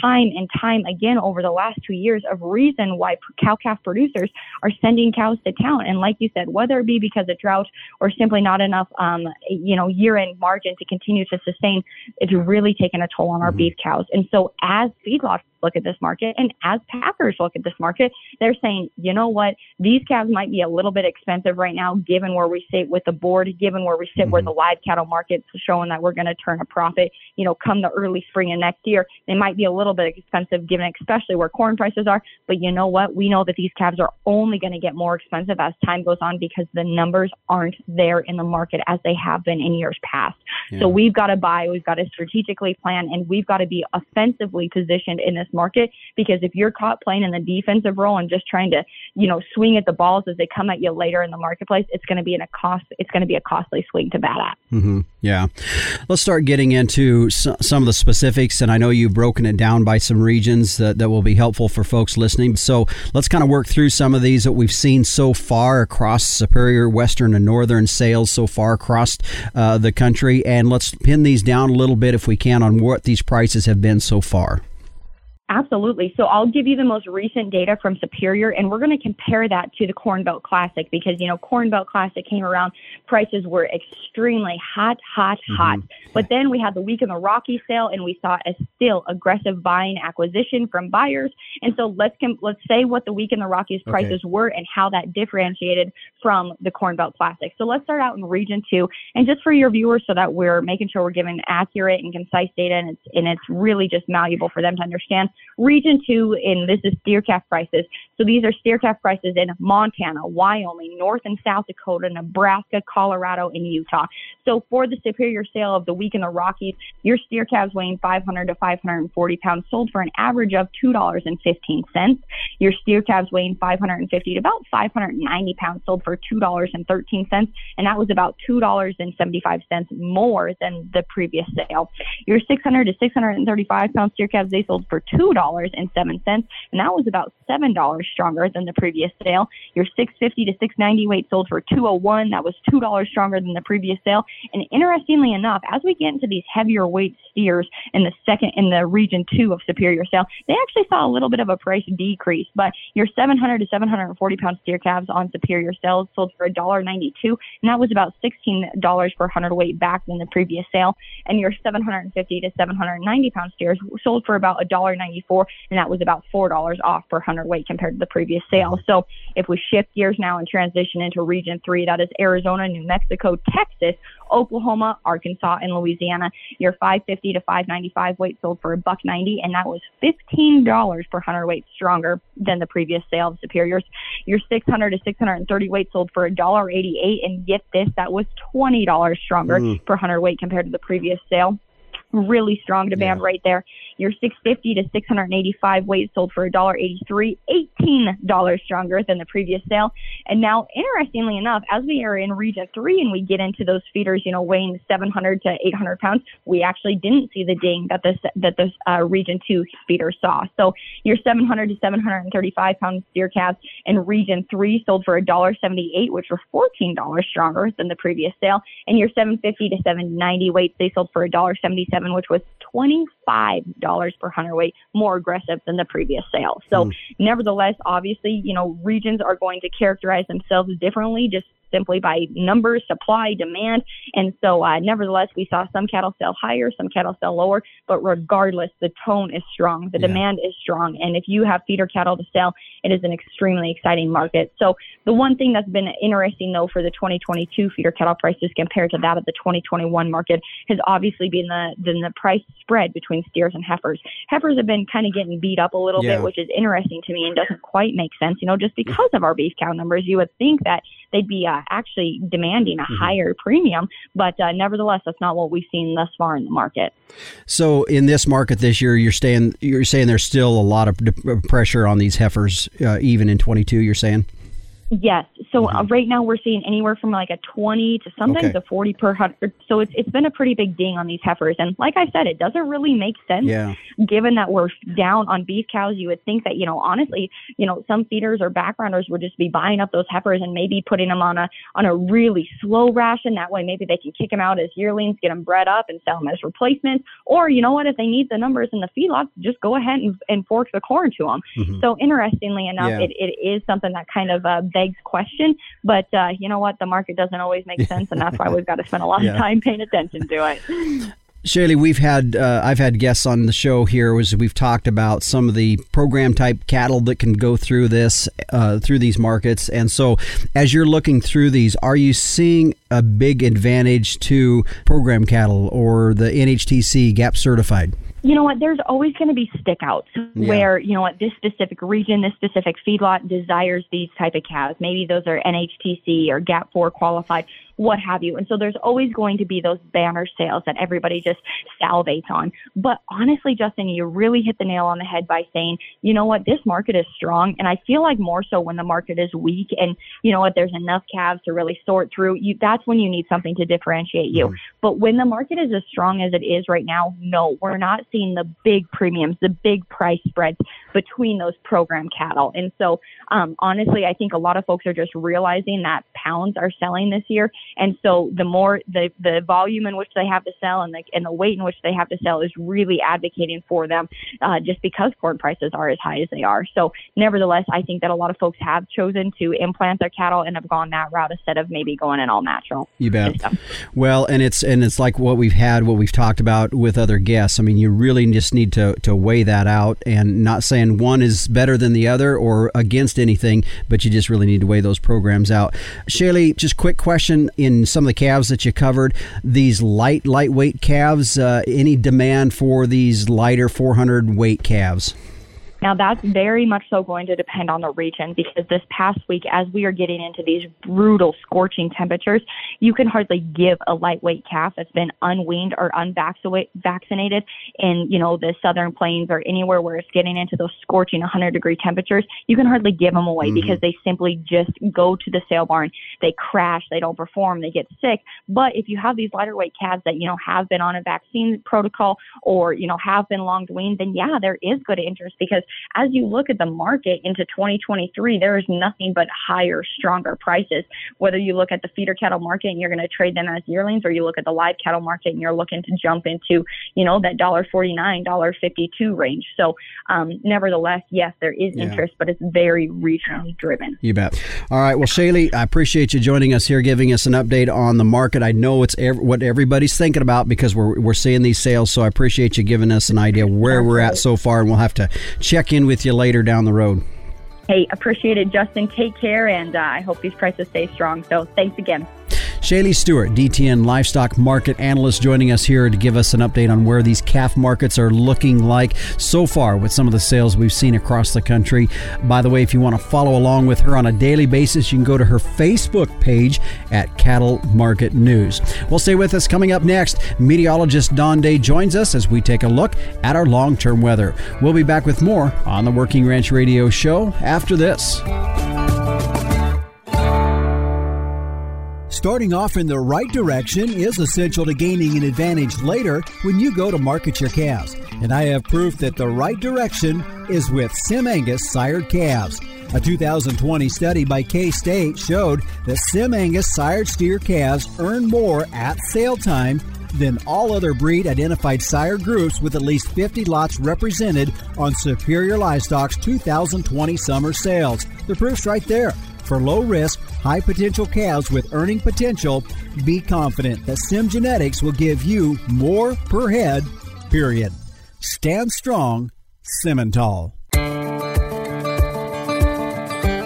time and time again over the last two years of reason why cow calf producers are sending cows to town. And like you said, whether it be because of drought or simply not enough, um, you know, year end margin to continue to sustain, it's really taken a toll on our mm-hmm. beef cows. And so as feedlots look at this market and as packers look at this market, they're saying, you know what, these calves might be a little bit expensive right now, given where we sit with the board, given where we sit where mm-hmm. the live cattle market's showing that we're going to turn a profit, you know, come the early spring of next year. They might be a little bit expensive given especially where corn prices are. But you know what? We know that these calves are only going to get more expensive as time goes on because the numbers aren't there in the market as they have been in years past. Yeah. So we've got to buy, we've got to strategically plan, and we've got to be offensively positioned in this market because if you're caught playing in the defensive role and just trying to, you know, swing at the balls as they come at you later in the marketplace, it's going to be in a cost. It's going to be a costly swing to bat at. Mm-hmm. Yeah. Let's start getting into some of the specifics, and I know you've broken it down by some regions that, that will be helpful for folks listening. So let's kind of work through some of these that we've seen so far across Superior, Western, and Northern sales so far across uh, the country, and let's pin these down a little bit if we can on what these prices have been so far. Absolutely. So I'll give you the most recent data from Superior, and we're going to compare that to the Corn Belt Classic because, you know, Corn Belt Classic came around, prices were extremely hot, hot, mm-hmm. hot. But then we had the week in the Rocky sale, and we saw a still aggressive buying acquisition from buyers. And so let's com- let's say what the week in the Rockies prices okay. were and how that differentiated from the Corn Belt Classic. So let's start out in Region Two, and just for your viewers, so that we're making sure we're giving accurate and concise data, and it's and it's really just malleable for them to understand. Region 2, and this is steer calf prices. So these are steer calf prices in Montana, Wyoming, North and South Dakota, Nebraska, Colorado, and Utah. So for the superior sale of the week in the Rockies, your steer calves weighing 500 to 540 pounds sold for an average of $2.15. Your steer calves weighing 550 to about 590 pounds sold for $2.13. And that was about $2.75 more than the previous sale. Your 600 to 635 pound steer calves, they sold for $2 dollars and seven cents, and that was about seven dollars stronger than the previous sale. Your 650 to 690 weight sold for 201. That was two dollars stronger than the previous sale. And interestingly enough, as we get into these heavier weight steers in the second in the region two of superior sale, they actually saw a little bit of a price decrease. But your 700 to 740 pound steer calves on superior sales sold for $1.92, and that was about $16 per hundred weight back than the previous sale. And your 750 to 790 pound steers sold for about $1.94 and that was about four dollars off per hundredweight compared to the previous sale. So if we shift gears now and transition into Region Three, that is Arizona, New Mexico, Texas, Oklahoma, Arkansas, and Louisiana. Your 550 to 595 weight sold for a buck 90, and that was $15 per hundredweight stronger than the previous sale of Superiors. Your 600 to 630 weight sold for a dollar 88, and get this, that was $20 stronger mm. per hundredweight compared to the previous sale really strong demand yeah. right there. Your 650 to 685 weight sold for $1.83, $18 stronger than the previous sale. And now, interestingly enough, as we are in region three and we get into those feeders, you know, weighing 700 to 800 pounds, we actually didn't see the ding that this that this uh, region two feeder saw. So your 700 to 735 pound steer calves in region three sold for $1.78, which were $14 stronger than the previous sale. And your 750 to 790 weights, they sold for $1.77 which was $25 per hundredweight more aggressive than the previous sale. So, mm. nevertheless, obviously, you know, regions are going to characterize themselves differently just simply by numbers, supply, demand. And so, uh, nevertheless, we saw some cattle sell higher, some cattle sell lower, but regardless, the tone is strong, the yeah. demand is strong. And if you have feeder cattle to sell, it is an extremely exciting market. So, the one thing that's been interesting though for the 2022 feeder cattle prices compared to that of the 2021 market has obviously been the, been the price spread between steers and heifers. Heifers have been kind of getting beat up a little yeah. bit, which is interesting to me and doesn't quite make sense. You know, just because of our beef cow numbers, you would think that they'd be uh, actually demanding a mm-hmm. higher premium. But uh, nevertheless, that's not what we've seen thus far in the market. So in this market this year, you're saying you're saying there's still a lot of pressure on these heifers, uh, even in 22. You're saying. Yes. So uh, mm-hmm. right now we're seeing anywhere from like a 20 to sometimes okay. a 40 per hundred. So it's it's been a pretty big ding on these heifers. And like I said, it doesn't really make sense. Yeah. Given that we're down on beef cows, you would think that you know honestly, you know, some feeders or backgrounders would just be buying up those heifers and maybe putting them on a on a really slow ration. That way, maybe they can kick them out as yearlings, get them bred up, and sell them as replacements. Or you know what, if they need the numbers in the feedlot, just go ahead and, and fork the corn to them. Mm-hmm. So interestingly enough, yeah. it, it is something that kind of uh, begs question. But uh, you know what? The market doesn't always make sense, and that's why we've got to spend a lot yeah. of time paying attention to it. ShayLe, we've had uh, I've had guests on the show here. Was we've talked about some of the program type cattle that can go through this uh, through these markets, and so as you're looking through these, are you seeing a big advantage to program cattle or the NHTC GAP certified? You know what? There's always going to be stickouts yeah. where you know what this specific region, this specific feedlot desires these type of cows. Maybe those are NHTC or GAP four qualified. What have you. And so there's always going to be those banner sales that everybody just salivates on. But honestly, Justin, you really hit the nail on the head by saying, you know what, this market is strong. And I feel like more so when the market is weak and you know what, there's enough calves to really sort through you. That's when you need something to differentiate you. Mm-hmm. But when the market is as strong as it is right now, no, we're not seeing the big premiums, the big price spreads between those program cattle. And so, um, honestly, I think a lot of folks are just realizing that pounds are selling this year. And so the more the, the volume in which they have to sell and the, and the weight in which they have to sell is really advocating for them, uh, just because corn prices are as high as they are. So nevertheless, I think that a lot of folks have chosen to implant their cattle and have gone that route instead of maybe going an all natural. You bet. System. Well, and it's, and it's like what we've had, what we've talked about with other guests. I mean, you really just need to, to weigh that out and not saying one is better than the other or against anything, but you just really need to weigh those programs out. ShayLe, just quick question in some of the calves that you covered, these light, lightweight calves, uh, any demand for these lighter 400 weight calves? Now, that's very much so going to depend on the region because this past week, as we are getting into these brutal, scorching temperatures, you can hardly give a lightweight calf that's been unweaned or unvaccinated in, you know, the southern plains or anywhere where it's getting into those scorching 100 degree temperatures. You can hardly give them away mm-hmm. because they simply just go to the sale barn. They crash, they don't perform, they get sick. But if you have these lighter weight calves that, you know, have been on a vaccine protocol or, you know, have been long weaned, then yeah, there is good interest because as you look at the market into 2023, there is nothing but higher, stronger prices. Whether you look at the feeder cattle market and you're going to trade them as yearlings, or you look at the live cattle market and you're looking to jump into, you know, that dollar forty nine, dollar fifty two range. So, um, nevertheless, yes, there is yeah. interest, but it's very regionally driven. You bet. All right. Well, ShayLe, I appreciate you joining us here, giving us an update on the market. I know it's ev- what everybody's thinking about because we're we're seeing these sales. So I appreciate you giving us an idea where we're at so far, and we'll have to check check in with you later down the road. Hey, appreciate it, Justin. Take care, and uh, I hope these prices stay strong. So thanks again. ShayLe Stewart, DTN Livestock Market Analyst, joining us here to give us an update on where these calf markets are looking like so far with some of the sales we've seen across the country. By the way, if you want to follow along with her on a daily basis, you can go to her Facebook page at Cattle Market News. Well, stay with us. Coming up next, meteorologist Don Day joins us as we take a look at our long term weather. We'll be back with more on the Working Ranch Radio Show after this. Starting off in the right direction is essential to gaining an advantage later when you go to market your calves. And I have proof that the right direction is with SimAngus sired calves. A 2020 study by K State showed that SimAngus sired steer calves earn more at sale time than all other breed identified sire groups with at least 50 lots represented on Superior Livestock's 2020 summer sales. The proof's right there. For low risk, high potential calves with earning potential, be confident that SimGenetics will give you more per head, period. Stand strong, Simmental.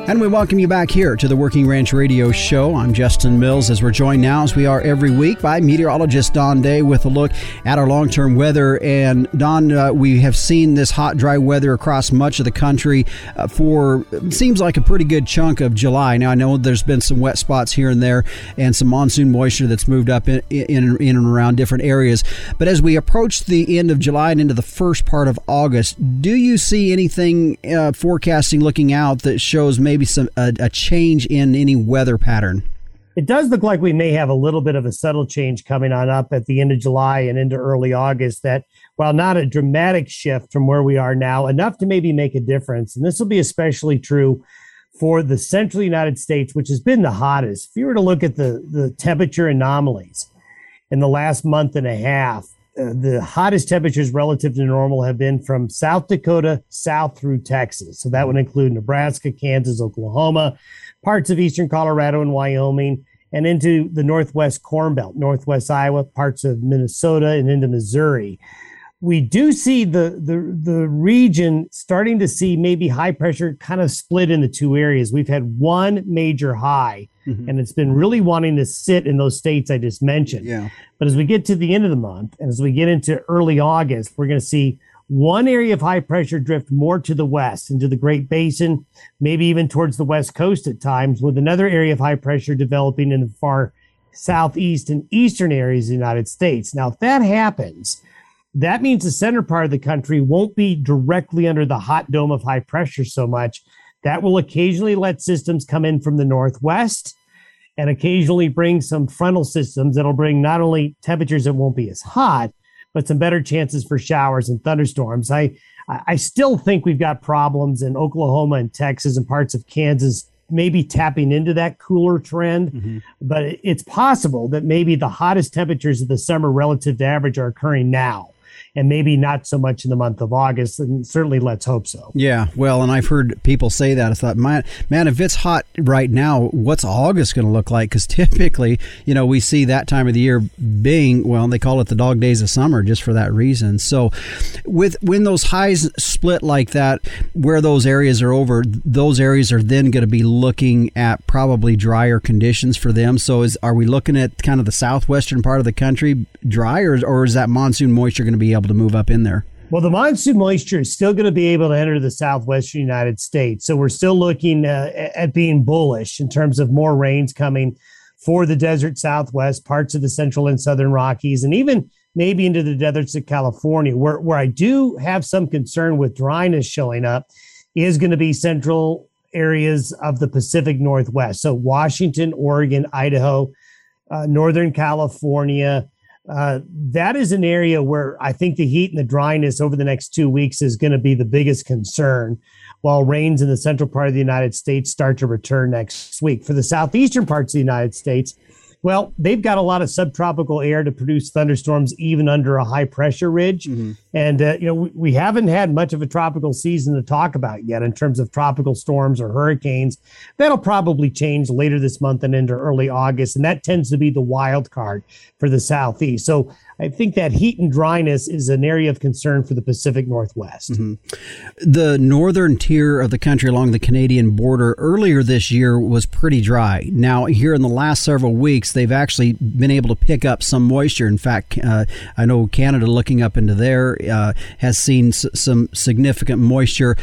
And we welcome you back here to the Working Ranch Radio Show. I'm Justin Mills as we're joined now, as we are every week, by meteorologist Don Day with a look at our long term weather. And Don, uh, we have seen this hot, dry weather across much of the country uh, for seems like a pretty good chunk of July. Now, I know there's been some wet spots here and there and some monsoon moisture that's moved up in, in, in and around different areas. But as we approach the end of July and into the first part of August, do you see anything uh, forecasting looking out that shows maybe maybe some a, a change in any weather pattern? It does look like we may have a little bit of a subtle change coming on up at the end of July and into early August that while not a dramatic shift from where we are now, enough to maybe make a difference. And this will be especially true for the central United States, which has been the hottest. If you were to look at the, the temperature anomalies in the last month and a half, uh, the hottest temperatures relative to normal have been from South Dakota south through Texas. So that would include Nebraska, Kansas, Oklahoma, parts of eastern Colorado and Wyoming, and into the Northwest Corn Belt, Northwest Iowa, parts of Minnesota, and into Missouri. We do see the, the, the region starting to see maybe high pressure kind of split into two areas. We've had one major high Mm-hmm. And it's been really wanting to sit in those states I just mentioned. Yeah. But as we get to the end of the month and as we get into early August, we're going to see one area of high pressure drift more to the west into the Great Basin, maybe even towards the west coast at times, with another area of high pressure developing in the far southeast and eastern areas of the United States. Now, if that happens, that means the center part of the country won't be directly under the hot dome of high pressure so much. That will occasionally let systems come in from the northwest and occasionally bring some frontal systems that'll bring not only temperatures that won't be as hot, but some better chances for showers and thunderstorms. I I still think we've got problems in Oklahoma and Texas and parts of Kansas maybe tapping into that cooler trend, mm-hmm. but it's possible that maybe the hottest temperatures of the summer relative to average are occurring now and maybe not so much in the month of August. And certainly, let's hope so. Yeah, well, and I've heard people say that. I thought, man, man, if it's hot right now, what's August going to look like? Because typically, you know, we see that time of the year being well, they call it the dog days of summer just for that reason. So, with when those highs split like that, where those areas are over, those areas are then going to be looking at probably drier conditions for them. So, is are we looking at kind of the southwestern part of the country dry, or, or is that monsoon moisture going to be able to move up in there? Well, the monsoon moisture is still going to be able to enter the southwestern United States. So we're still looking uh, at being bullish in terms of more rains coming for the desert southwest, parts of the central and southern Rockies, and even maybe into the deserts of California. Where, where I do have some concern with dryness showing up is going to be central areas of the Pacific Northwest. So Washington, Oregon, Idaho, uh, Northern California, uh, that is an area where I think the heat and the dryness over the next two weeks is going to be the biggest concern, while rains in the central part of the United States start to return next week. For the southeastern parts of the United States, well, they've got a lot of subtropical air to produce thunderstorms even under a high pressure ridge. Mm-hmm. And, uh, you know, we, we, haven't had much of a tropical season to talk about yet in terms of tropical storms or hurricanes. That'll probably change later this month and into early August. And that tends to be the wild card for the Southeast. So I think that heat and dryness is an area of concern for the Pacific Northwest. Mm-hmm. The northern tier of the country along the Canadian border earlier this year was pretty dry. Now, here in the last several weeks, they've actually been able to pick up some moisture. In fact, uh, I know Canada, looking up into there, uh, has seen s- some significant moisture.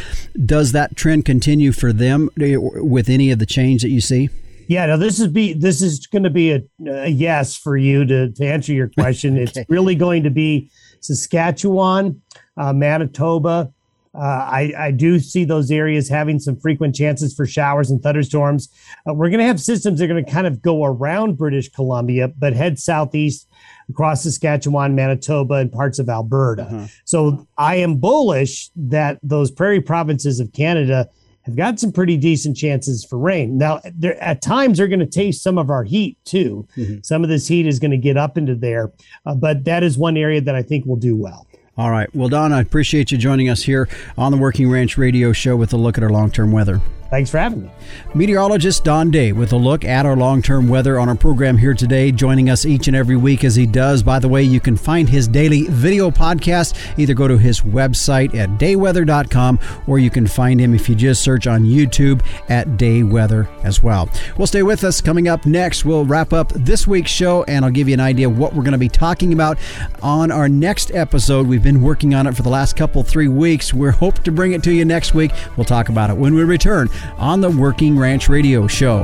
Does that trend continue for them uh, with any of the change that you see? Yeah, no, this is be this is going to be a, a, yes for you to to answer your question. okay. It's really going to be Saskatchewan, uh, Manitoba. Uh, I, I do see those areas having some frequent chances for showers and thunderstorms. Uh, we're going to have systems that are going to kind of go around British Columbia, but head southeast across Saskatchewan, Manitoba, and parts of Alberta. Uh-huh. So I am bullish that those prairie provinces of Canada have got some pretty decent chances for rain. Now, at times they're going to taste some of our heat too. Mm-hmm. Some of this heat is going to get up into there, uh, but that is one area that I think will do well. All right. Well, Don, I appreciate you joining us here on the Working Ranch Radio Show with a look at our long term weather. Thanks for having me. Meteorologist Don Day with a look at our long term weather on our program here today, joining us each and every week as he does. By the way, you can find his daily video podcast. Either go to his website at dayweather.com or you can find him if you just search on YouTube at Day Weather as well. Well, stay with us. Coming up next, we'll wrap up this week's show and I'll give you an idea of what we're going to be talking about on our next episode. We've been working on it for the last couple, three weeks. We're hoping to bring it to you next week. We'll talk about it when we return on the Working Ranch Radio Show.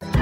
time.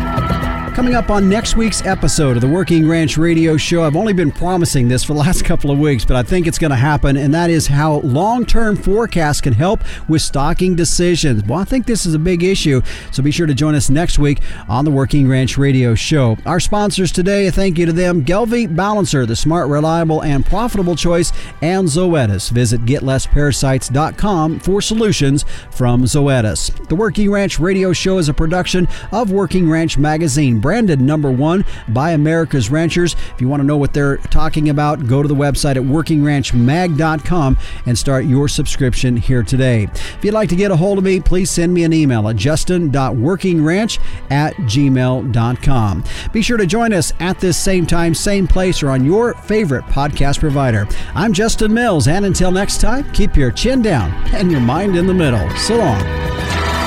Coming up on next week's episode of the Working Ranch Radio Show, I've only been promising this for the last couple of weeks, but I think it's going to happen, and that is how long term forecasts can help with stocking decisions. Well, I think this is a big issue, so be sure to join us next week on the Working Ranch Radio Show. Our sponsors today, thank you to them Gelbvieh Balancer, the smart, reliable, and profitable choice, and Zoetis. Visit getlessparasites.com for solutions from Zoetis. The Working Ranch Radio Show is a production of Working Ranch Magazine branded number one by America's Ranchers. If you want to know what they're talking about, go to the website at workingranchmag.com and start your subscription here today. If you'd like to get a hold of me, please send me an email at justin.workingranch at gmail.com. Be sure to join us at this same time, same place, or on your favorite podcast provider. I'm Justin Mills, and until next time, keep your chin down and your mind in the middle. So long.